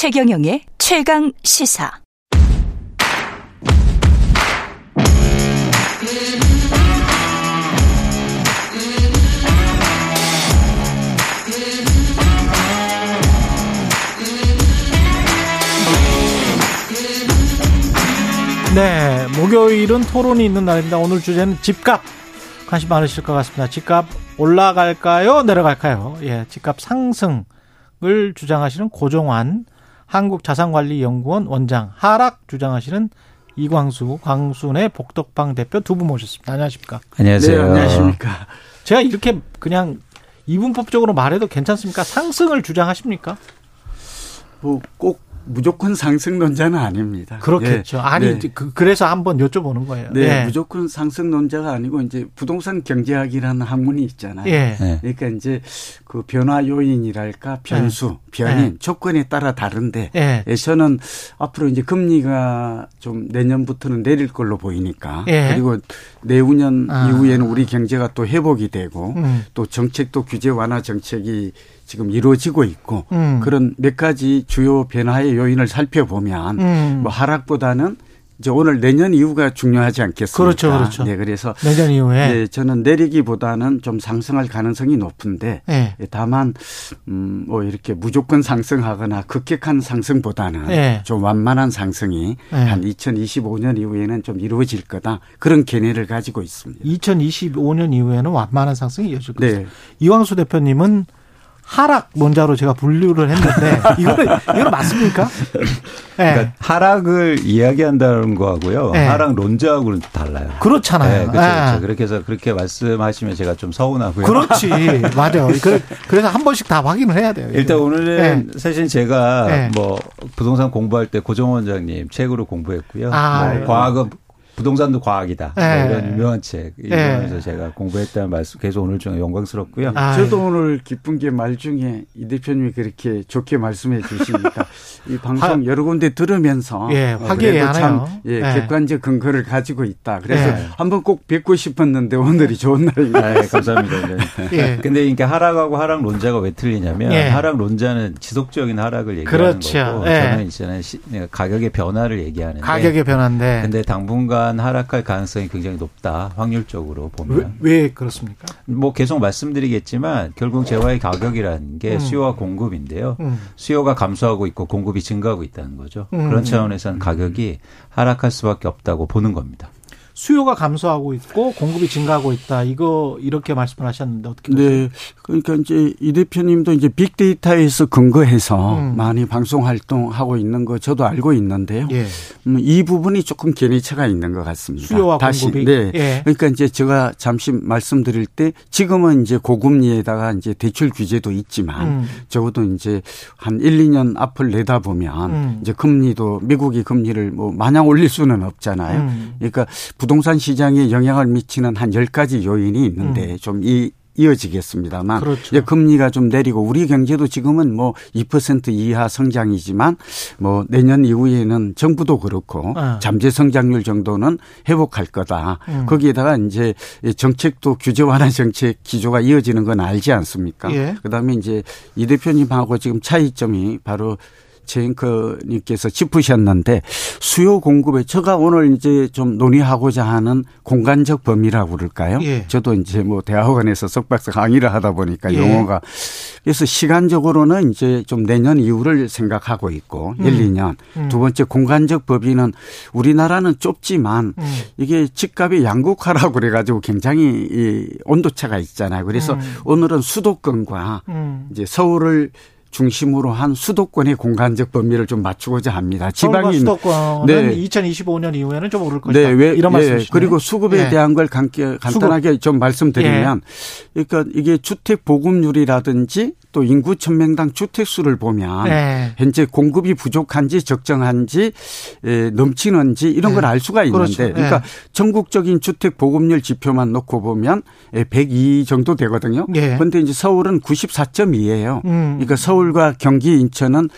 최경영의 최강 시사. 네, 목요일은 토론이 있는 날입니다. 오늘 주제는 집값. 관심 많으실 것 같습니다. 집값 올라갈까요? 내려갈까요? 예, 집값 상승을 주장하시는 고종환 한국자산관리연구원 원장, 하락 주장하시는 이광수, 광순의 복덕방 대표 두 분 모셨습니다. 안녕하십니까? 안녕하세요. 네, 안녕하십니까? 제가 이렇게 그냥 이분법적으로 말해도 괜찮습니까? 상승을 주장하십니까? 뭐 꼭 무조건 상승론자는 아닙니다. 그렇겠죠. 예. 아니 네. 그, 그래서 한번 여쭤보는 거예요. 네, 예. 무조건 상승론자가 아니고 이제 부동산 경제학이라는 학문이 있잖아요. 예. 네. 그러니까 이제 그 변화 요인이랄까 변수, 변인, 네. 조건에 따라 다른데 예. 예, 저는 앞으로 이제 금리가 좀 내년부터는 내릴 걸로 보이니까 예. 그리고 내후년 아. 이후에는 우리 경제가 또 회복이 되고 음. 또 정책도 규제 완화 정책이 지금 이루어지고 있고 음. 그런 몇 가지 주요 변화의 요인을 살펴보면 음. 뭐 하락보다는 이제 오늘 내년 이후가 중요하지 않겠습니까? 그렇죠, 그렇죠. 네, 그래서 내년 이후에 네, 저는 내리기보다는 좀 상승할 가능성이 높은데 예. 예, 다만 음, 뭐 이렇게 무조건 상승하거나 급격한 상승보다는 예. 좀 완만한 상승이 예. 한 2025년 이후에는 좀 이루어질 거다 그런 견해를 가지고 있습니다. 2025년 이후에는 완만한 상승이 이어질 것이다. 네. 이광수 대표님은 하락 논자로 제가 분류를 했는데 이거는 이거 맞습니까? 네. 그러니까 하락을 이야기한다는 거하고요. 네. 하락 론자하고는 달라요. 그렇잖아요. 네, 그렇죠, 예. 그렇죠. 그렇게 해서 그렇게 말씀하시면 제가 좀 서운하고요. 그렇지. 맞아요. 그- 그래서 한 번씩 다 확인을 해야 돼요. 일단. 오늘은 사실 제가 네. 뭐 부동산 공부할 때 고정 원장님 책으로 공부했고요. 아, 뭐 네. 과학은 부동산도 과학이다. 뭐 네. 이런 유명한 책 네. 이거에서 제가 공부했다는 말씀 계속 오늘 중에 영광스럽고요. 아, 저도 오늘 기쁜 게 말 중에 이 대표님이 그렇게 좋게 말씀해 주시니까 이 방송 여러 군데 들으면서 예, 어, 화기애애하네요. 예, 예. 객관적 근거를 가지고 있다. 그래서 예. 한번 꼭 뵙고 싶었는데 오늘이 좋은 날입니다. 네, 감사합니다. 네. 예. 근데 이게 하락하고 하락 론자가 왜 틀리냐면 예. 하락 론자는 지속적인 하락을 얘기하는 그렇죠. 거고 예. 저는 이제는 시- 네, 가격의 변화를 얘기하는데 가격의 변화인데 근데 당분간 하락할 가능성이 굉장히 높다 확률적으로 왜, 보면 왜 그렇습니까? 뭐 계속 말씀드리겠지만 결국 재화의 가격이라는 게 음. 수요와 공급인데요. 음. 수요가 감소하고 있고 공급이 증가하고 있다는 거죠. 음. 그런 차원에서는 가격이 하락할 수밖에 없다고 보는 겁니다. 수요가 감소하고 있고 공급이 증가하고 있다. 이거 이렇게 말씀을 하셨는데 어떻게 보세요? 네. 그러니까 이제 이 대표님도 이제 빅데이터에서 근거해서 음. 많이 방송 활동하고 있는 거 저도 알고 있는데요. 예. 음, 이 부분이 조금 개의차가 있는 것 같습니다. 수요와 다시 공급이? 네. 예. 그러니까 이제 제가 잠시 말씀드릴 때 지금은 이제 고금리에다가 이제 대출 규제도 있지만 음. 적어도 이제 한 1, 2년 앞을 내다보면 음. 이제 금리도 미국이 금리를 뭐 마냥 올릴 수는 없잖아요. 음. 그러니까 부 동산 시장에 영향을 미치는 한 10가지 요인이 있는데 좀이 이어지겠습니다만 음. 그렇죠. 이제 금리가 좀 내리고 우리 경제도 지금은 뭐 2% 이하 성장이지만 뭐 내년 이후에는 정부도 그렇고 아. 잠재 성장률 정도는 회복할 거다. 음. 거기에다가 이제 정책도 규제 완화 정책 기조가 이어지는 건 알지 않습니까? 예. 그다음에 이제 이 대표님하고 지금 차이점이 바로 제 앵커님께서 짚으셨는데 수요 공급에 제가 오늘 이제 좀 논의하고자 하는 공간적 범위라고 그럴까요? 예. 저도 이제 뭐 대학원에서 석박사 강의를 하다 보니까 예. 용어가 그래서 시간적으로는 이제 좀 내년 이후를 생각하고 있고 음. 1, 2년. 음. 두 번째 공간적 범위는 우리나라는 좁지만 음. 이게 집값이 양극화라고 그래가지고 굉장히 이 온도차가 있잖아요. 그래서 음. 오늘은 수도권과 음. 이제 서울을 중심으로 한 수도권의 공간적 범위를 좀 맞추고자 합니다. 지방이 수도권은 네. 2025년 이후에는 좀 오를 것이다. 네, 왜, 이런 예, 말씀이시네요. 그리고 수급에 예. 대한 걸 간게, 간단하게 좀 말씀드리면, 그러니까 이게 주택 보급률이라든지 또 인구 천명당 주택 수를 보면 네. 현재 공급이 부족한지 적정한지 에, 넘치는지 이런 네. 걸알 수가 있는데, 그렇죠. 그러니까 네. 전국적인 주택 보급률 지표만 놓고 보면 102 정도 되거든요. 예. 그런데 이제 서울은 94.2예요. 음. 그러니까 서울 서울과 경기, 인천은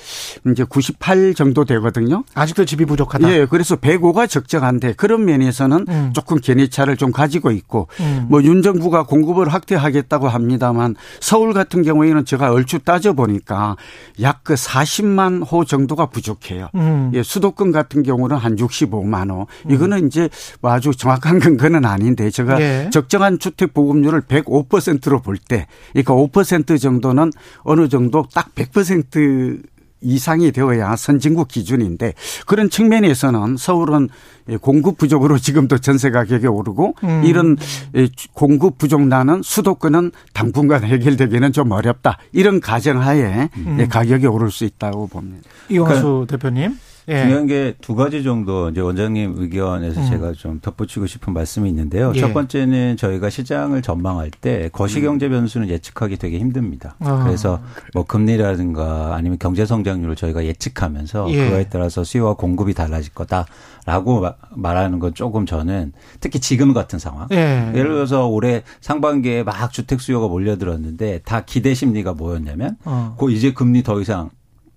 이제 98 정도 되거든요. 아직도 집이 부족하다. 예, 그래서 105가 적정한데 그런 면에서는 음. 조금 견해차를 좀 가지고 있고 음. 뭐윤 정부가 공급을 확대하겠다고 합니다만 서울 같은 경우에는 제가 얼추 따져 보니까 약 그 40만 호 정도가 부족해요. 음. 예, 수도권 같은 경우는 한 65만 호. 이거는 이제 뭐 아주 정확한 근거는 아닌데 제가 예. 적정한 주택 보급률을 105%로 볼 때, 그러니까 5% 정도는 어느 정도 딱100% 이상이 되어야 선진국 기준인데 그런 측면에서는 서울은 공급 부족으로 지금도 전세 가격이 오르고 음. 이런 공급 부족 나는 수도권은 당분간 해결되기는 좀 어렵다. 이런 가정하에 음. 가격이 오를 수 있다고 봅니다. 이용수 대표님. 예. 중요한 게 두 가지 정도 이제 원장님 의견에서 음. 제가 좀 덧붙이고 싶은 말씀이 있는데요. 예. 첫 번째는 저희가 시장을 전망할 때 거시경제 변수는 예측하기 되게 힘듭니다. 아. 그래서 뭐 금리라든가 아니면 경제 성장률을 저희가 예측하면서 예. 그거에 따라서 수요와 공급이 달라질 거다라고 마- 말하는 건 조금 저는 특히 지금 같은 상황. 예. 예를 들어서 올해 상반기에 막 주택 수요가 몰려들었는데 다 기대 심리가 뭐였냐면 어. 그 이제 금리 더 이상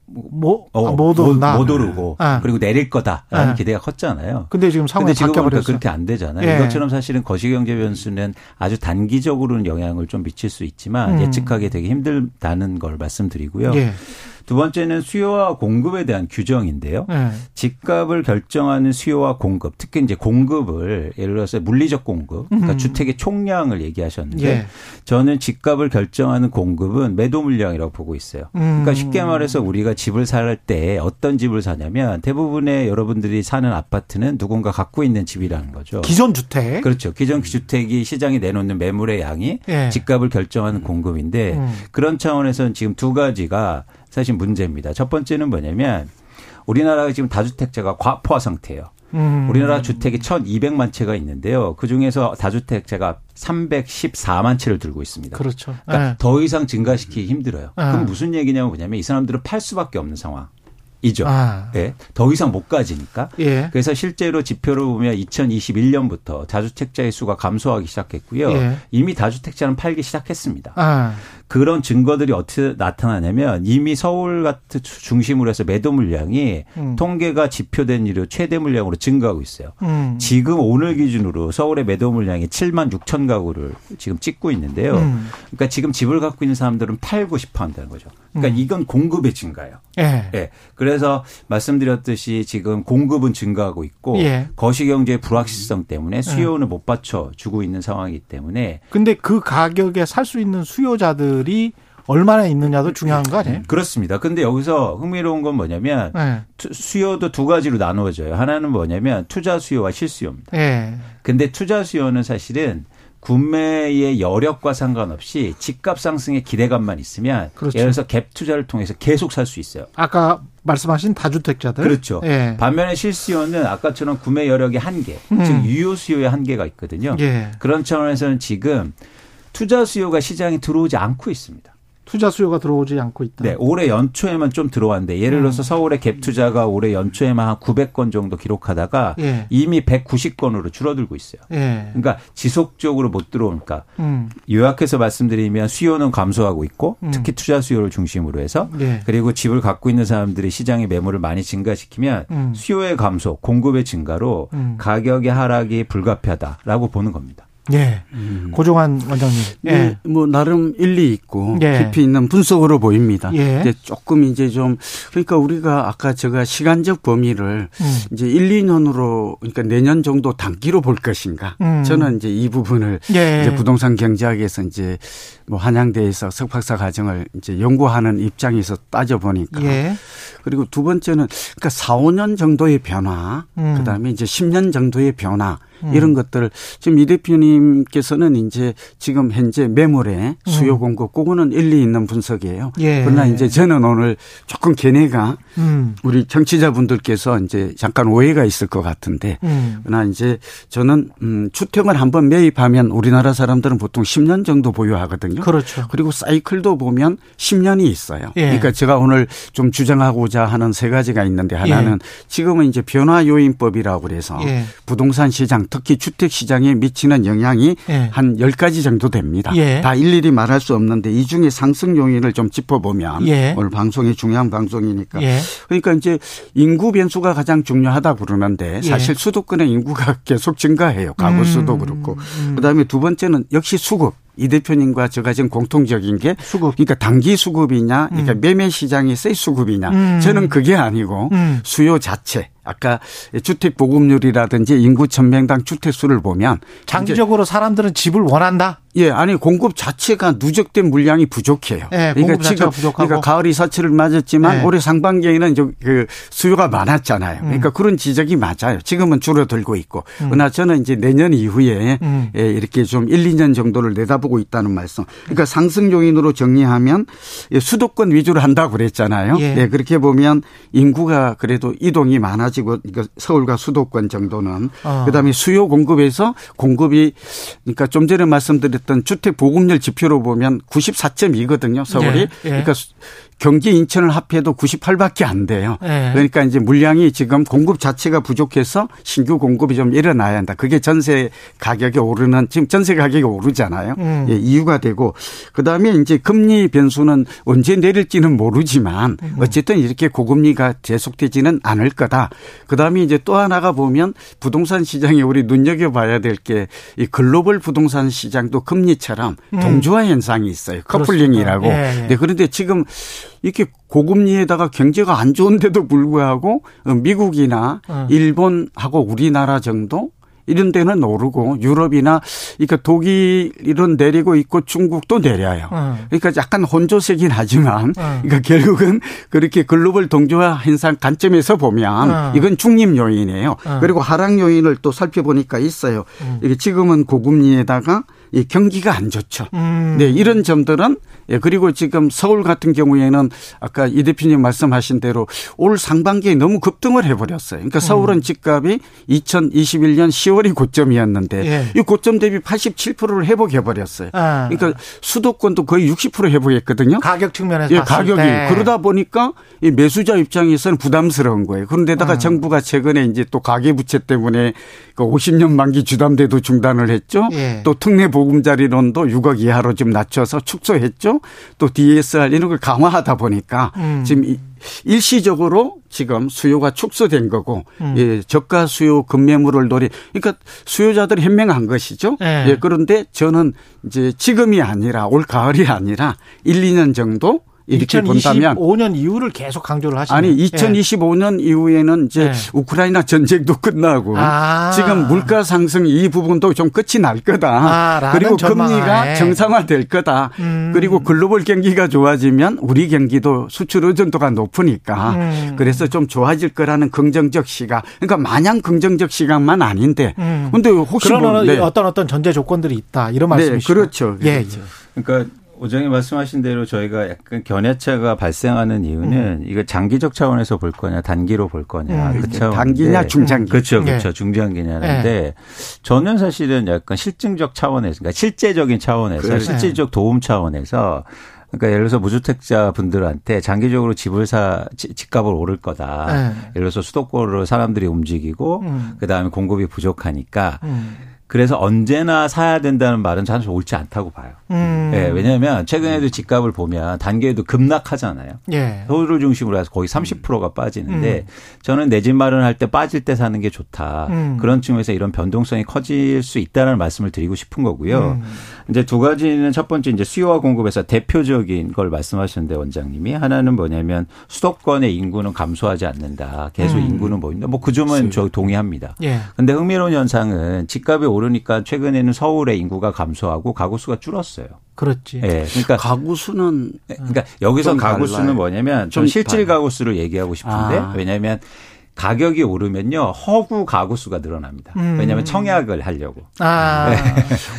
뭐, 어, 아, 못 온다. 못 오르고 아. 그리고 내릴 거다라는 아. 기대가 컸잖아요. 근데 지금 근데 상황이 지금 보니까 바뀌어버렸어. 그렇게 안 되잖아요. 예. 이것처럼 사실은 거시경제 변수는 아주 단기적으로는 영향을 좀 미칠 수 있지만 음. 예측하기 되게 힘들다는 걸 말씀드리고요. 예. 두 번째는 수요와 공급에 대한 규정인데요. 예. 집값을 결정하는 수요와 공급, 특히 이제 공급을 예를 들어서 물리적 공급, 그러니까 음. 주택의 총량을 얘기하셨는데 예. 저는 집값을 결정하는 공급은 매도 물량이라고 보고 있어요. 그러니까 음. 쉽게 말해서 우리가 집을 살 때 어떤 집을 사냐면 대부분의 여러분들이 사는 아파트는 누군가 갖고 있는 집이라는 거죠. 기존 주택. 그렇죠. 기존 주택이 시장에 내놓는 매물의 양이 예. 집값을 결정하는 공급인데 음. 그런 차원에서는 지금 두 가지가 사실 문제입니다. 첫 번째는 뭐냐면 우리나라가 지금 다주택자가 과포화 상태예요. 음. 우리나라 주택이 1,200만 채가 있는데요. 그 중에서 다주택자가 314만 채를 들고 있습니다. 그렇죠. 그러니까 예. 더 이상 증가시키기 힘들어요. 아. 그럼 무슨 얘기냐면 뭐냐면 이 사람들은 팔 수밖에 없는 상황 이죠. 아. 예. 더 이상 못 가지니까. 예. 그래서 실제로 지표를 보면 2021년부터 다주택자의 수가 감소하기 시작했고요. 예. 이미 다주택자는 팔기 시작했습니다. 아. 그런 증거들이 어떻게 나타나냐면 이미 서울 같은 중심으로 해서 매도 물량이 음. 통계가 지표된 이후 최대 물량으로 증가하고 있어요. 음. 지금 오늘 기준으로 서울의 매도 물량이 7만 6천 가구를 지금 찍고 있는데요. 음. 그러니까 지금 집을 갖고 있는 사람들은 팔고 싶어 한다는 거죠. 그러니까 음. 이건 공급의 증가예요. 예. 예. 그래서 말씀드렸듯이 지금 공급은 증가하고 있고 예. 거시 경제의 불확실성 때문에 수요는 못 받쳐 주고 있는 상황이기 때문에 근데 그 가격에 살 수 있는 수요자들이 얼마나 있느냐도 중요한 거 아니에요? 그렇습니다. 근데 여기서 흥미로운 건 뭐냐면 예. 투- 수요도 두 가지로 나누어져요. 하나는 뭐냐면 투자 수요와 실수요입니다. 예. 근데 투자 수요는 사실은 구매의 여력과 상관없이 집값 상승의 기대감만 있으면 그렇죠. 예를 들어서 갭 투자를 통해서 계속 살 수 있어요. 아까 말씀하신 다주택자들. 그렇죠. 예. 반면에 실수요는 아까처럼 구매 여력의 한계, 음. 즉 유효 수요의 한계가 있거든요. 예. 그런 차원에서는 지금 투자 수요가 시장에 들어오지 않고 있습니다. 투자 수요가 들어오지 않고 있다. 네, 올해 연초에만 좀 들어왔는데 예를 들어서 서울의 갭 투자가 올해 연초에만 한 900건 정도 기록하다가 예. 이미 190건으로 줄어들고 있어요. 예. 그러니까 지속적으로 못 들어오니까 음. 요약해서 말씀드리면 수요는 감소하고 있고 음. 특히 투자 수요를 중심으로 해서 예. 그리고 집을 갖고 있는 사람들이 시장의 매물을 많이 증가시키면 음. 수요의 감소, 공급의 증가로 음. 가격의 하락이 불가피하다라고 보는 겁니다. 예. 고종환 원장님. 예. 네, 뭐 나름 일리 있고 예. 깊이 있는 분석으로 보입니다. 예. 근데 조금 이제 좀 그러니까 우리가 아까 제가 시간적 범위를 음. 이제 1, 2년으로 그러니까 내년 정도 단기로 볼 것인가? 음. 저는 이제 이 부분을 예. 이제 부동산 경제학에서 이제 뭐 한양대에서 석박사 과정을 이제 연구하는 입장에서 따져 보니까 예. 그리고 두 번째는 그러니까 4, 5년 정도의 변화, 음. 그다음에 이제 10년 정도의 변화 음. 이런 것들을 지금 이 대표님께서는 이제 지금 현재 매물의 수요 공급 그거는 일리 있는 분석이에요. 음. 예. 그러나 이제 저는 오늘 조금 견해가 음. 우리 정치자분들께서 이제 잠깐 오해가 있을 것 같은데 음. 그러나 이제 저는 음 주택을 한번 매입하면 우리나라 사람들은 보통 10년 정도 보유하거든요. 그렇죠. 그리고 사이클도 보면 10년이 있어요. 예. 그러니까 제가 오늘 좀 주장하고자 하는 세 가지가 있는데 하나는 예. 지금은 이제 변화 요인법이라고 그래서 예. 부동산 시장 특히 주택 시장에 미치는 영향이 예. 한 10가지 정도 됩니다. 예. 다 일일이 말할 수 없는데 이 중에 상승 요인을 좀 짚어 보면 예. 오늘 방송이 중요한 방송이니까 예. 그러니까 이제 인구 변수가 가장 중요하다 그러는데 예. 사실 수도권의 인구가 계속 증가해요. 가구 수도 음, 그렇고. 그다음에 두 번째는 역시 수급. 이 대표님과 제가 지금 공통적인 게 수급. 그러니까 단기 수급이냐, 그러니까 음. 매매 시장이 세 수급이냐. 음. 저는 그게 아니고 음. 수요 자체. 아까 주택 보급률이라든지 인구 천명당 주택 수를 보면 장기적으로 사람들은 집을 원한다. 예, 아니 공급 자체가 누적된 물량이 부족해요. 예, 공급 자체가 부족하고. 그러니까 가을 이사치를 맞았지만 예. 올해 상반기에는 이제 그 수요가 많았잖아요. 음. 그러니까 그런 지적이 맞아요. 지금은 줄어들고 있고. 그러나 저는 이제 내년 이후에 음. 예, 이렇게 좀 1, 2년 정도를 내다보고 있다는 말씀. 그러니까 상승 요인으로 정리하면 예, 수도권 위주로 한다고 그랬잖아요. 예. 예, 그렇게 보면 인구가 그래도 이동이 많아지고 그러니까 서울과 수도권 정도는 어. 그다음에 수요 공급에서 공급이 그러니까 좀 전에 말씀드렸 던 주택 보급률 지표로 보면 94.2거든요. 서울이. 예, 예. 그러니까 수- 경기 인천을 합해도 98밖에 안 돼요. 예. 그러니까 이제 물량이 지금 공급 자체가 부족해서 신규 공급이 좀 일어나야 한다. 그게 전세 가격이 오르는 지금 전세 가격이 오르잖아요. 음. 예, 이유가 되고 그다음에 이제 금리 변수는 언제 내릴지는 모르지만 음. 어쨌든 이렇게 고금리가 계속되지는 않을 거다. 그다음에 이제 또 하나가 보면 부동산 시장에 우리 눈여겨 봐야 될 게 이 글로벌 부동산 시장도 금 리처럼 동조화 현상이 있어요. 커플링이라고. 음. 예, 예. 네, 그런데 지금 이렇게 고금리에다가 경제가 안 좋은데도 불구하고 어, 미국이나 어. 일본하고 우리나라 정도 이런 데는 오르고 유럽이나 그러니까 독일은 내리고 있고 중국도 내려요. 어. 그러니까 약간 혼조세긴 하지만 어. 그러니까 결국은 그렇게 글로벌 동조화 현상 관점에서 보면 어. 이건 중립 요인이에요. 어. 그리고 하락 요인을 또 살펴보니까 있어요. 음. 이게 지금은 고금리에다가 이 경기가 안 좋죠. 음. 네, 이런 점들은 예, 그리고 지금 서울 같은 경우에는 아까 이 대표님 말씀하신 대로 올 상반기에 너무 급등을 해버렸어요. 그러니까 서울은 집값이 2021년 10월이 고점이었는데 예. 이 고점 대비 87%를 회복해버렸어요. 아. 그러니까 수도권도 거의 60% 회복했거든요. 가격 측면에서 예, 가격이 때. 그러다 보니까 이 매수자 입장에서는 부담스러운 거예요. 그런데다가 음. 정부가 최근에 이제 또 가계 부채 때문에 그 50년 만기 주담대도 중단을 했죠. 예. 또 특례 보금자리론도 6억 이하로 좀 낮춰서 축소했죠. 또 DSR 이런 걸 강화하다 보니까 음. 지금 이- 일시적으로 지금 수요가 축소된 거고 음. 예, 저가 수요 급매물을 노리 그러니까 수요자들이 현명한 것이죠. 예. 예, 그런데 저는 이제 지금이 아니라 올 가을이 아니라 1, 2년 정도 이렇게 본다면 2025년 이후를 계속 강조를 하시네요. 아니 예. 2025년 이후에는 이제 네. 우크라이나 전쟁도 끝나고 아. 지금 물가 상승 이 부분도 좀 끝이 날 거다. 아, 라는 그리고. 금리가 정상화될 거다. 음. 그리고 글로벌 경기가 좋아지면 우리 경기도 수출 의존도가 높으니까 음. 그래서 좀 좋아질 거라는 긍정적 시각. 그러니까 마냥 긍정적 시각만 아닌데. 음. 근데 혹시 그런 뭐 네. 어떤 어떤 전제 조건들이 있다 이런 네, 말씀이시죠? 그렇죠. 예, 그렇죠. 예. 그러니까 오정이 말씀하신 대로 저희가 약간 견해차가 발생하는 이유는 이거 장기적 차원에서 볼 거냐 단기로 볼 거냐 음. 그 차원 단기냐 중장기. 그렇죠, 예. 그렇죠. 중장기냐는데 저는 사실은 약간 실증적 차원에서, 그러니까 실제적인 차원에서, 그래. 실질적 도움 차원에서. 그러니까 예를 들어서 무주택자 분들한테 장기적으로 집을 사 지- 집값을 오를 거다. 네. 예를 들어서 수도권으로 사람들이 움직이고 음. 그다음에 공급이 부족하니까 음. 그래서 언제나 사야 된다는 말은 저는 옳지 않다고 봐요. 음. 예, 왜냐하면 최근에도 집값을 보면 단계에도 급락하잖아요. 예. 서울을 중심으로 해서 거의 30%가 빠지는데 저는 내 집 마련할 때 빠질 때 사는 게 좋다. 음. 그런 측면에서 이런 변동성이 커질 수 있다는 말씀을 드리고 싶은 거고요. 음. 이제 두 가지는 첫 번째 이제 수요와 공급에서 대표적인 걸 말씀하셨는데 원장님이 하나는 뭐냐면 수도권의 인구는 감소하지 않는다. 계속 음. 인구는 보인다. 뭐 그 점은 저 동의합니다. 예. 근데 흥미로운 현상은 집값이 오르니까 최근에는 서울의 인구가 감소하고 가구 수가 줄었어요. 그렇지. 예. 그러니까 가구 수는 그러니까 여기서 좀 가구 달라요. 수는 뭐냐면 좀좀 실질 달라요. 가구 수를 얘기하고 싶은데 아. 왜냐하면 가격이 오르면요 허구 가구 수가 늘어납니다. 음. 왜냐하면 청약을 하려고. 아.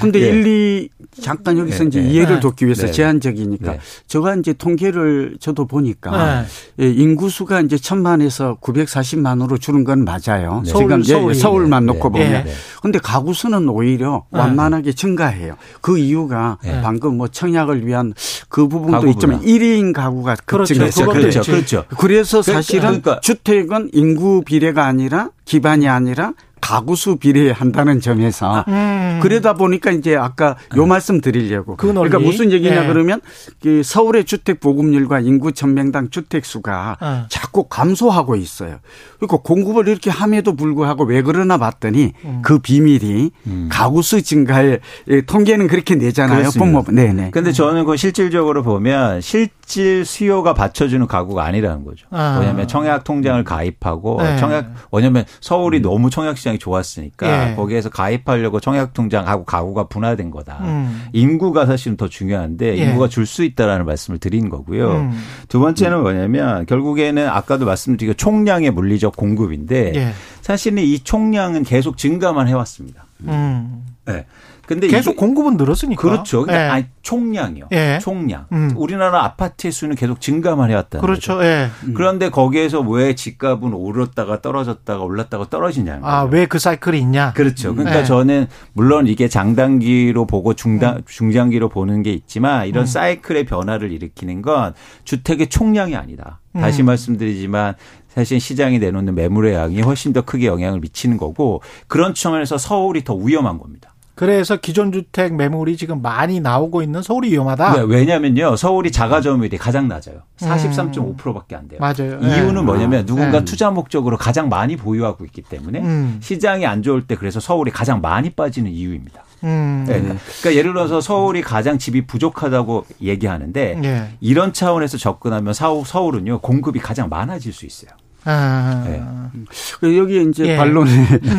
근데 예. 일, 이 잠깐 여기서 네, 이제 네. 이해를 네. 돕기 위해서 네. 제한적이니까 네. 제가 이제 통계를 저도 보니까 네. 예, 인구수가 이제 천만에서 940만으로 줄은 건 맞아요. 네. 지금 서울, 예, 예. 서울만 네, 놓고 네, 보면. 네. 근데 가구 수는 오히려 네. 완만하게 증가해요. 그 이유가 네. 방금 뭐 청약을 위한 그 부분도 가구 있지만 분야. 1인 가구가 그렇죠. 급증했죠. 그렇죠, 있지. 그렇죠. 그래서 그러니까- 사실은 그러니까- 주택은 인구 비례가 아니라 기반이 아니라 가구수 비례한다는 점에서 음. 그러다 보니까 이제 아까 요 말씀 드리려고. 그. 그러니까 무슨 얘기냐 예. 그러면 그 서울의 주택 보급률과 인구 천명당 주택 수가 어. 자꾸 감소하고 있어요. 그러니까 공급을 이렇게 함에도 불구하고 왜 그러나 봤더니 음. 그 비밀이 가구 수 증가의 예, 통계는 그렇게 내잖아요. 그렇습니다. 법무 네네. 근데 저는 그 실질적으로 보면 실질 수요가 받쳐주는 가구가 아니라는 거죠. 아. 왜냐하면 청약 통장을 가입하고 네. 청약 왜냐하면 서울이 너무 청약 시장이 좋았으니까 예. 거기에서 가입하려고 청약 통장하고 가구가 분화된 거다. 음. 인구가 사실은 더 중요한데 예. 인구가 줄 수 있다라는 말씀을 드린 거고요. 음. 두 번째는 뭐냐면 결국에는 아까도 말씀드린 그 총량의 물리적 공급인데 예. 사실은 이 총량은 계속 증가만 해왔습니다. 음. 네. 근데 계속 이게- 공급은 늘었으니까. 그렇죠. 그러니까 예. 아니, 총량이요. 예. 총량. 음. 우리나라 아파트의 수는 계속 증가만 해왔다는 그렇죠. 거죠. 예. 그런데 거기에서 왜 집값은 오르다가 떨어졌다가 올랐다가 떨어지냐는. 아, 왜 그 사이클이 있냐? 그렇죠. 그러니까 네. 저는 물론 이게 장단기로 보고 중단 중장기로 보는 게 있지만 이런 음. 사이클의 변화를 일으키는 건 주택의 총량이 아니다. 다시 음. 말씀드리지만 사실 시장이 내놓는 매물의 양이 훨씬 더 크게 영향을 미치는 거고 그런 측면에서 서울이 더 위험한 겁니다. 그래서 기존 주택 매물이 지금 많이 나오고 있는 서울이 위험하다. 네, 왜냐면요. 서울이 자가 점유율이 가장 낮아요. 43.5%밖에 안 돼요. 맞아요. 이유는 예. 뭐냐면 누군가 네. 투자 목적으로 가장 많이 보유하고 있기 때문에 음. 시장이 안 좋을 때 그래서 서울이 가장 많이 빠지는 이유입니다. 음. 네, 그러니까, 그러니까 예를 들어서 서울이 가장 집이 부족하다고 얘기하는데 예. 이런 차원에서 접근하면 서울은요 공급이 가장 많아질 수 있어요. 아. 네. 그 여기 이제 예. 반론에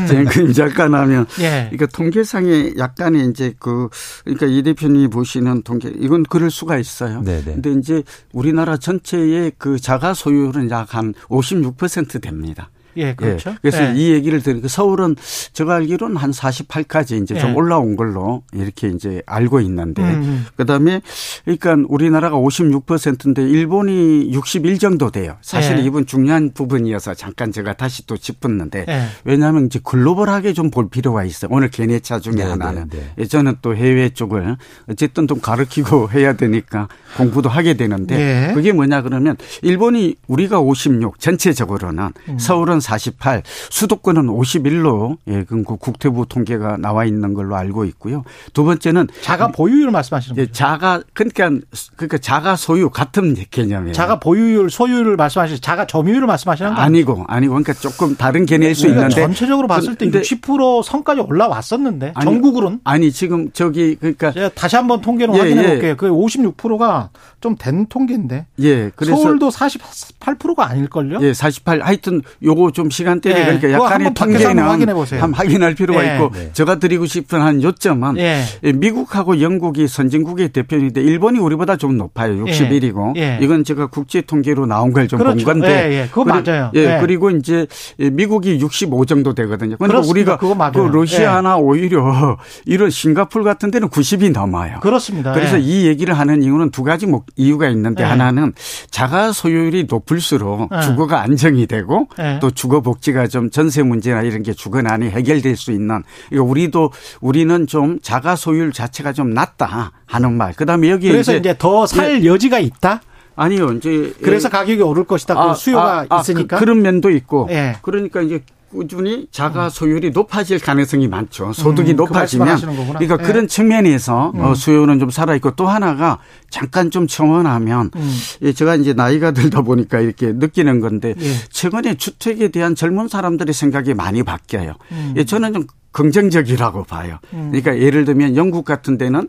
쟁금 잠깐 하면 예. 그러니까 통계상에 약간의 이제 그 그러니까 이 대표님이 보시는 통계 이건 그럴 수가 있어요. 네네. 근데 이제 우리나라 전체의 그 자가 소유율은 약 한 56% 됩니다. 예, 그렇죠. 예. 그래서 예. 이 얘기를 들으니까 서울은 제가 알기로는 한 48까지 이제 좀 예. 올라온 걸로 이렇게 이제 알고 있는데 음. 그다음에 그러니까 우리나라가 56%인데 일본이 61 정도 돼요. 사실 예. 이번 중요한 부분이어서 잠깐 제가 다시 또 짚었는데 예. 왜냐하면 이제 글로벌하게 좀 볼 필요가 있어요. 오늘 개내차 중에 네, 하나는 네, 네. 예, 저는 또 해외 쪽을 어쨌든 좀 가르치고 해야 되니까 공부도 하게 되는데 예. 그게 뭐냐 그러면 일본이 우리가 56 전체적으로는 음. 서울은 48 수도권은 51로 예, 그 국토부 통계가 나와 있는 걸로 알고 있고요. 두 번째는 자가 보유율 말씀하시는 예, 거죠. 자가 그러니까 그러니까 자가 소유 같은 개념이에요. 자가 보유율, 소유율을 말씀하시는 자가 점유율을 말씀하시는 거 아니고 아니고 그러니까 조금 다른 개념일 수 우리가 있는데 전체적으로 봤을 때 근데 60% 선까지 올라왔었는데 아니, 전국으로는 아니 지금 저기 그러니까 다시 한번 통계를 예, 확인해 예. 볼게요. 그 56%가 좀 된 통계인데 예 그래서 서울도 48%가 아닐걸요? 예, 48. 하여튼 요거 좀 시간대를 예, 그러니까 그거 약간의 통계는 한번 확인해 보세요. 한번 확인할 필요가 예. 있고 네. 제가 드리고 싶은 한 요점은 예. 예, 미국하고 영국이 선진국의 대표인데 일본이 우리보다 좀 높아요. 61이고. 예. 이건 제가 국제 통계로 나온 걸 좀본 그렇죠. 건데. 예, 예. 그거 그리- 맞아요. 예, 예. 그리고 이제 예, 미국이 65 정도 되거든요. 그런데 그렇습니다. 우리가. 그 러시아나 오히려 이런 싱가폴 같은 데는 90이 넘어요. 그렇습니다. 그래서 예. 이 얘기를 하는 이유는 두 가지 목- 이유가 있는데 네. 하나는 자가 소유율이 높을수록 네. 주거가 안정이 되고 네. 또 주거 복지가 좀 전세 문제나 이런 게 주거난이 해결될 수 있는 이거 우리도 우리는 좀 자가 소유율 자체가 좀 낮다 하는 말. 그다음에 여기에 그래서 이제 더 살 여지가 있다. 아니요 이제 그래서 가격이 오를 것이다. 그 수요가 아, 있으니까. 그, 런 면도 있고 예. 그러니까 이제 꾸준히 자가 소유율이 높아질 가능성이 많죠. 소득이 음, 그 높아지면 거구나. 그러니까 예. 그런 측면에서 어, 수요는 좀 살아 있고 또 하나가 잠깐 좀 첨언하면 음. 예, 제가 이제 나이가 들다 보니까 이렇게 느끼는 건데 예. 최근에 주택에 대한 젊은 사람들의 생각이 많이 바뀌어요. 음. 예, 저는 좀 긍정적이라고 봐요. 그러니까 예를 들면 영국 같은 데는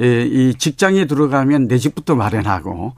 예, 이 직장에 들어가면 내 집부터 마련하고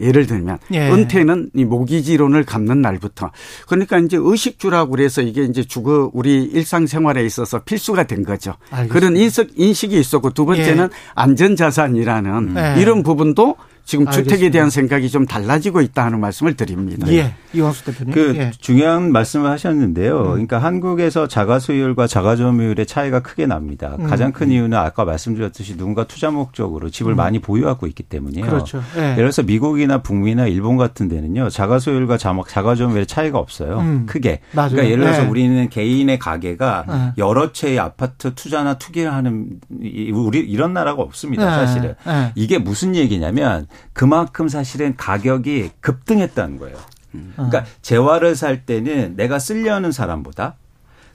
예를 들면 예. 은퇴는 이 모기지론을 갚는 날부터 그러니까 이제 의식주라고 그래서 이게 이제 주거 우리 일상생활에 있어서 필수가 된 거죠. 알겠습니다. 그런 인식 인식이 있었고 두 번째는 안전자산이라는 예. 이런 부분도 지금 주택에 알겠습니다. 대한 생각이 좀 달라지고 있다 하는 말씀을 드립니다. 예. 이광수 대표님. 그 예. 중요한 말씀을 하셨는데요. 그러니까 한국에서 자가 소유율과 자가 점유율의 차이가 크게 납니다. 음. 가장 큰 이유는 아까 말씀드렸듯이 누군가 투자 목적으로 집을 많이 보유하고 있기 때문이에요. 음. 그렇죠. 예. 예를 들어서 미국이나 북미나 일본 같은 데는요. 자가 소유율과 자가 점유율의 차이가 없어요. 음. 크게. 맞아요. 그러니까 예를 들어서 네. 우리는 개인의 가게가 네. 여러 채의 아파트 투자나 투기하는 이- 우리 이런 나라가 없습니다. 네. 사실은. 네. 이게 무슨 얘기냐면 그만큼 사실은 가격이 급등했다는 거예요. 음. 그러니까 재화를 살 때는 내가 쓰려는 사람보다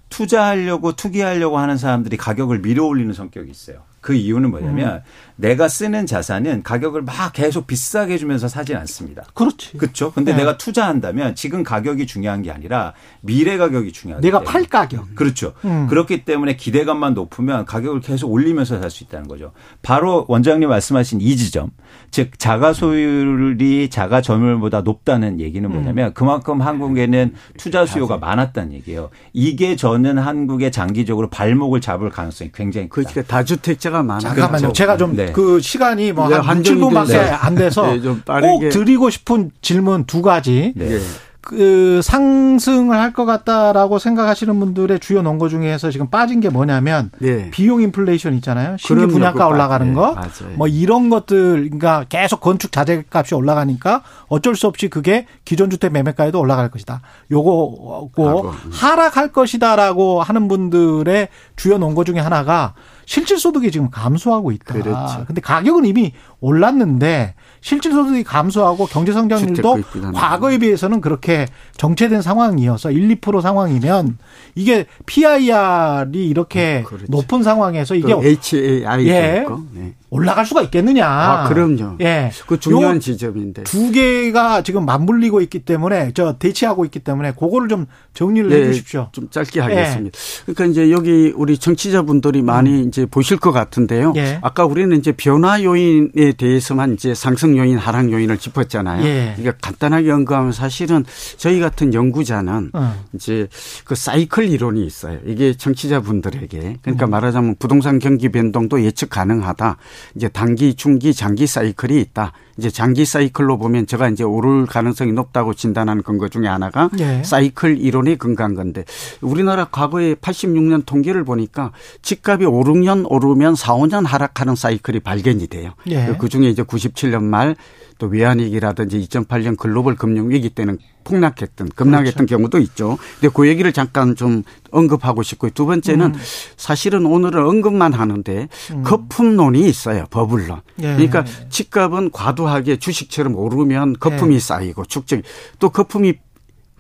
투자하려고 투기하려고 하는 사람들이 가격을 밀어 올리는 성격이 있어요. 그 이유는 뭐냐면 음. 내가 쓰는 자산은 가격을 막 계속 비싸게 주면서 사진 않습니다. 그렇지. 그렇죠. 근데 네. 내가 투자한다면 지금 가격이 중요한 게 아니라 미래 가격이 중요하다. 내가 팔 가격. 그렇죠. 음. 그렇기 때문에 기대감만 높으면 가격을 계속 올리면서 살 수 있다는 거죠. 바로 원장님 말씀하신 이 지점. 즉 자가 소유율이 자가 점유율보다 높다는 얘기는 뭐냐면 음. 그만큼 한국에는 투자 수요가 많았다는 얘기예요. 이게 저는 한국의 장기적으로 발목을 잡을 가능성이 굉장히 크다. 그러니까 다주택자가 많아. 잠깐만요. 그렇죠. 제가 좀그 네. 그 시간이 뭐 한 7분밖에 네. 안 돼서 네, 꼭 드리고 싶은 질문 두 가지. 네. 그 상승을 할 것 같다라고 생각하시는 분들의 주요 논거 중에서 지금 빠진 게 뭐냐면 네. 비용 인플레이션 있잖아요. 신규 분양가 올라가는 거. 네, 뭐 이런 것들 그러니까 계속 건축 자재 값이 올라가니까 어쩔 수 없이 그게 기존 주택 매매가에도 올라갈 것이다. 요거고 하락할 것이다라고 하는 분들의 주요 논거 중에 하나가 실질 소득이 지금 감소하고 있다. 그렇죠. 근데 가격은 이미 올랐는데 실질 소득이 감소하고 경제 성장률도 과거에 비해서는 그렇게 정체된 상황이어서 1, 2% 상황이면 이게 PIR이 이렇게 그렇죠. 높은 상황에서 이게 HAI 예. 네. 올라갈 수가 있겠느냐. 아, 그럼요. 예. 그 중요한 지점인데. 두 개가 지금 맞물리고 있기 때문에 저 대치하고 있기 때문에 그거를 좀 정리를 네, 해 주십시오. 좀 짧게 하겠습니다. 예. 그러니까 이제 여기 우리 정치자분들이 많이 음. 이제 보실 것 같은데요. 예. 아까 우리는 이제 변화 요인에 대해서만 이제 상승 요인, 하락 요인을 짚었잖아요. 예. 그러니까 간단하게 언급하면 사실은 저희 같은 연구자는 어. 이제 그 사이클 이론이 있어요. 이게 정치자분들에게 그러니까 음. 말하자면 부동산 경기 변동도 예측 가능하다. 이제 단기, 중기, 장기 사이클이 있다. 이제 장기 사이클로 보면 제가 이제 오를 가능성이 높다고 진단하는 근거 중에 하나가 네. 사이클 이론이 근거한 건데 우리나라 과거에 86년 통계를 보니까 집값이 5, 6년 오르면 4, 5년 하락하는 사이클이 발견이 돼요. 네. 그 중에 이제 97년 말 또 외환위기라든지 2008년 글로벌 금융위기 때는 폭락했던 급락했던 그렇죠. 경우도 있죠. 근데 그 얘기를 잠깐 좀 언급하고 싶고 두 번째는 음. 사실은 오늘은 언급만 하는데 음. 거품론이 있어요. 버블론. 예. 그러니까 집값은 과도하게 주식처럼 오르면 거품이 예. 쌓이고 축적 또 거품이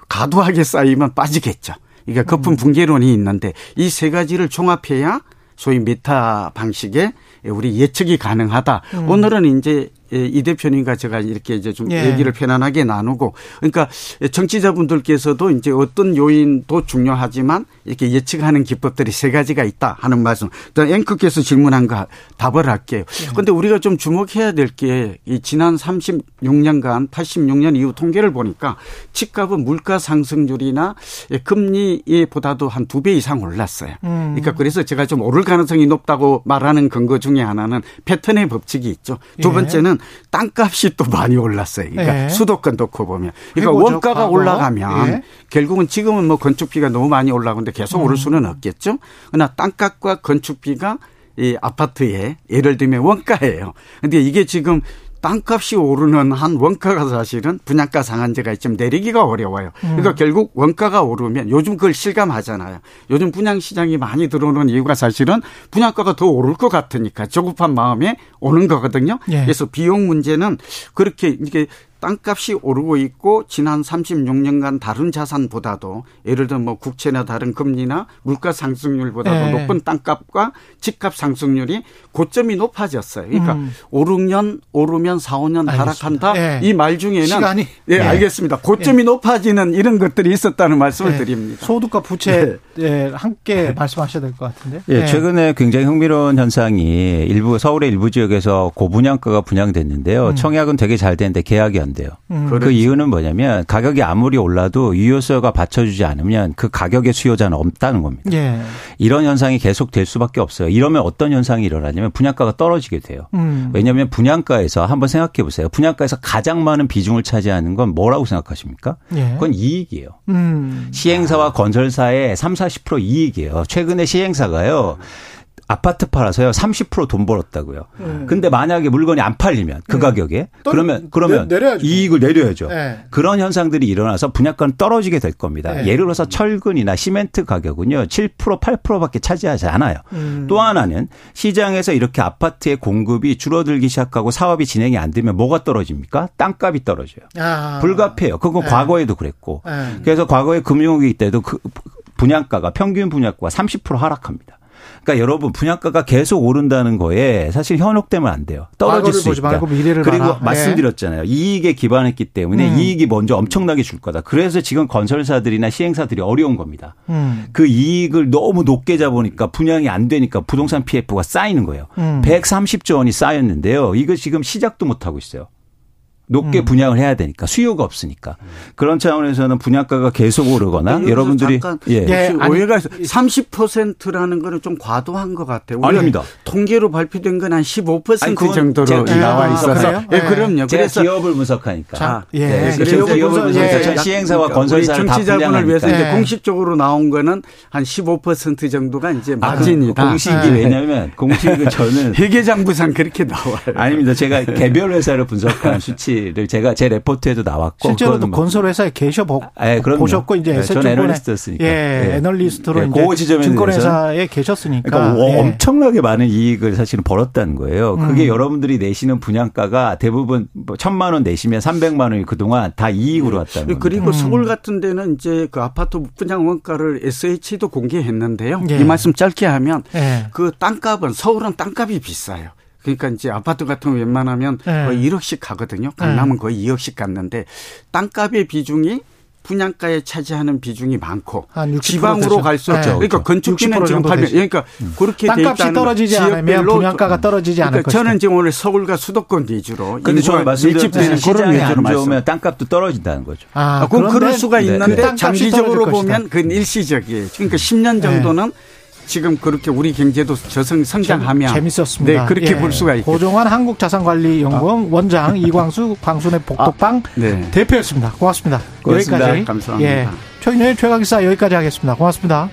과도하게 쌓이면 빠지겠죠. 그러니까 거품 음. 붕괴론이 있는데 이 세 가지를 종합해야 소위 메타 방식의 우리 예측이 가능하다. 음. 오늘은 이제 예, 이 대표님과 제가 이렇게 이제 좀 예. 얘기를 편안하게 나누고 그러니까 정치자분들께서도 이제 어떤 요인도 중요하지만 이렇게 예측하는 기법들이 세 가지가 있다 하는 말씀. 또 앵커께서 질문한 거 답을 할게요. 그런데 예. 우리가 좀 주목해야 될 게 이 지난 36년간 86년 이후 통계를 보니까 집값은 물가 상승률이나 금리보다도 한 두 배 이상 올랐어요. 음. 그러니까 그래서 제가 좀 오를 가능성이 높다고 말하는 근거 중에 하나는 패턴의 법칙이 있죠. 두 예. 번째는 땅값이 또 많이 올랐어요. 그러니까 예. 수도권 놓고 보면. 그러니까 원가가 과거. 올라가면 예. 결국은 지금은 뭐 건축비가 너무 많이 올라가는데 계속 음. 오를 수는 없겠죠. 그러나 땅값과 건축비가 이 아파트에 예를 들면 원가예요. 근데 이게 지금 땅값이 오르는 한 원가가 사실은 분양가 상한제가 좀 내리기가 어려워요. 그러니까 음. 결국 원가가 오르면 요즘 그걸 실감하잖아요. 요즘 분양 시장이 많이 들어오는 이유가 사실은 분양가가 더 오를 것 같으니까 조급한 마음에 오는 거거든요. 예. 그래서 비용 문제는 그렇게 이게 땅값이 오르고 있고 지난 36년간 다른 자산보다도 예를 들어 뭐 국채나 다른 금리나 물가 상승률보다도 네. 높은 땅값과 집값 상승률이 고점이 높아졌어요. 그러니까 음. 5, 6년 오르면 4, 5년 하락한다. 네. 이말 중에는 시간이 예, 네. 알겠습니다. 고점이 높아지는 이런 것들이 있었다는 말씀을 드립니다. 소득과 부채 네. 함께 말씀하셔야 될 것 같은데. 예, 최근에 굉장히 흥미로운 현상이 일부 서울의 일부 지역에서 고분양가가 분양됐는데요. 음. 청약은 되게 잘 되는데 계약이 안 돼요. 음. 그. 이유는 뭐냐면 가격이 아무리 올라도 유효수요가 받쳐주지 않으면 그 가격의 수요자는 없다는 겁니다. 예. 이런 현상이 계속 될 수밖에 없어요. 이러면 어떤 현상이 일어나냐면 분양가가 떨어지게 돼요. 음. 왜냐하면 분양가에서 한번 생각해 보세요. 분양가에서 가장 많은 비중을 차지하는 건 뭐라고 생각하십니까? 예. 그건 이익이에요. 음. 시행사와 건설사의 3, 40% 이익이에요. 최근에 시행사가요. 아파트 팔아서요 30%돈 벌었다고요. 음. 근데 만약에 물건이 안 팔리면 그 음. 가격에 그러면 그러면 내, 이익을 내려야죠. 네. 그런 현상들이 일어나서 분양가는 떨어지게 될 겁니다. 네. 예를 들어서 철근이나 시멘트 가격은요 7% 8%밖에 차지하지 않아요. 음. 또 하나는 시장에서 이렇게 아파트의 공급이 줄어들기 시작하고 사업이 진행이 안 되면 뭐가 떨어집니까? 땅값이 떨어져요. 아. 불가피해요. 그건 네. 과거에도 그랬고. 네. 그래서 과거에 금융위기 때도 그 분양가가 평균 분양가가 30% 하락합니다. 그러니까 여러분 분양가가 계속 오른다는 거에 사실 현혹되면 안 돼요. 떨어질 수 있다. 말고 미래를 그리고 봐라. 말씀드렸잖아요. 이익에 기반했기 때문에 음. 이익이 먼저 엄청나게 줄 거다. 그래서 지금 건설사들이나 시행사들이 어려운 겁니다. 음. 그 이익을 너무 높게 잡으니까 분양이 안 되니까 부동산 PF가 쌓이는 거예요. 음. 130조 원이 쌓였는데요. 이거 지금 시작도 못 하고 있어요. 높게 음. 분양을 해야 되니까 수요가 없으니까 그런 차원에서는 분양가가 계속 오르거나 여러분들이 잠깐 예. 예. 아니, 오해가 30%라는 거는 좀 과도한 것 같아요. 아닙니다. 통계로 발표된 건 한 15% 아니, 그건 정도로 제가 나와 아, 있어서. 예, 예. 그럼요. 제가 그래서 기업을 분석하니까. 자, 예. 네, 그래서 기업을 분석해서 예. 전 시행사와 건설사를 정치자분을 위해서. 이제 예. 공식적으로 나온 거는 한 15% 정도가 이제 아, 그 마진이다. 공식이 예. 왜냐하면 공식은 저는 회계장부상 그렇게 나와요. 아닙니다. 제가 개별 회사를 분석한 수치 를 제가 제 레포트에도 나왔고 실제로도 뭐- 건설회사에 계셔 보, 예, 그럼요. 보셨고 이제 네, 저는 에셋증권에 애널리스트였으니까. 예, 예. 애널리스트로 예, 이제 그 지점에 증권회사에 계셨으니까 그러니까 어, 예. 엄청나게 많은 이익을 사실은 벌었다는 거예요. 그게 음. 여러분들이 내시는 분양가가 대부분 뭐 천만 원 내시면 300만 원이 그동안 다 이익으로 왔다는 겁니다. 그리고 음. 서울 같은 데는 이제 그 아파트 분양 원가를 SH도 공개했는데요. 예. 이 말씀 짧게 하면 예. 그 땅값은 서울은 땅값이 비싸요. 그러니까 이제 아파트 같은 거 웬만하면 예. 거의 1억씩 가거든요. 강남은 거의 2억씩 갔는데 땅값의 비중이 분양가에 차지하는 비중이 많고 한60% 지방으로. 갈수록 네. 그러니까 건축비는 60% 지금 정도 팔면 되죠. 그러니까 그렇게 돼 땅값이 떨어지지 않으면 분양가가 떨어지지 않을 그러니까. 저는 지금 오늘 서울과 수도권 위주로 근데 저는 그런 시장이 위주로 안. 좋으면 땅값도 떨어진다는 거죠. 아, 아, 그럼 그럴 수가 네, 있는데 그 땅값이 장기적으로. 보면 그건 일시적이에요. 그러니까 10년 정도는 지금 그렇게 우리 경제도 저성 성장하면 재밌었습니다. 네, 그렇게 예. 볼 수가 있고. 고종환 한국자산관리연구원 원장 이광수 광순의 복덕방 네. 대표였습니다. 고맙습니다. 고맙습니다. 여기까지. 감사합니다. 예. 최인의 최강기사 여기까지 하겠습니다. 고맙습니다.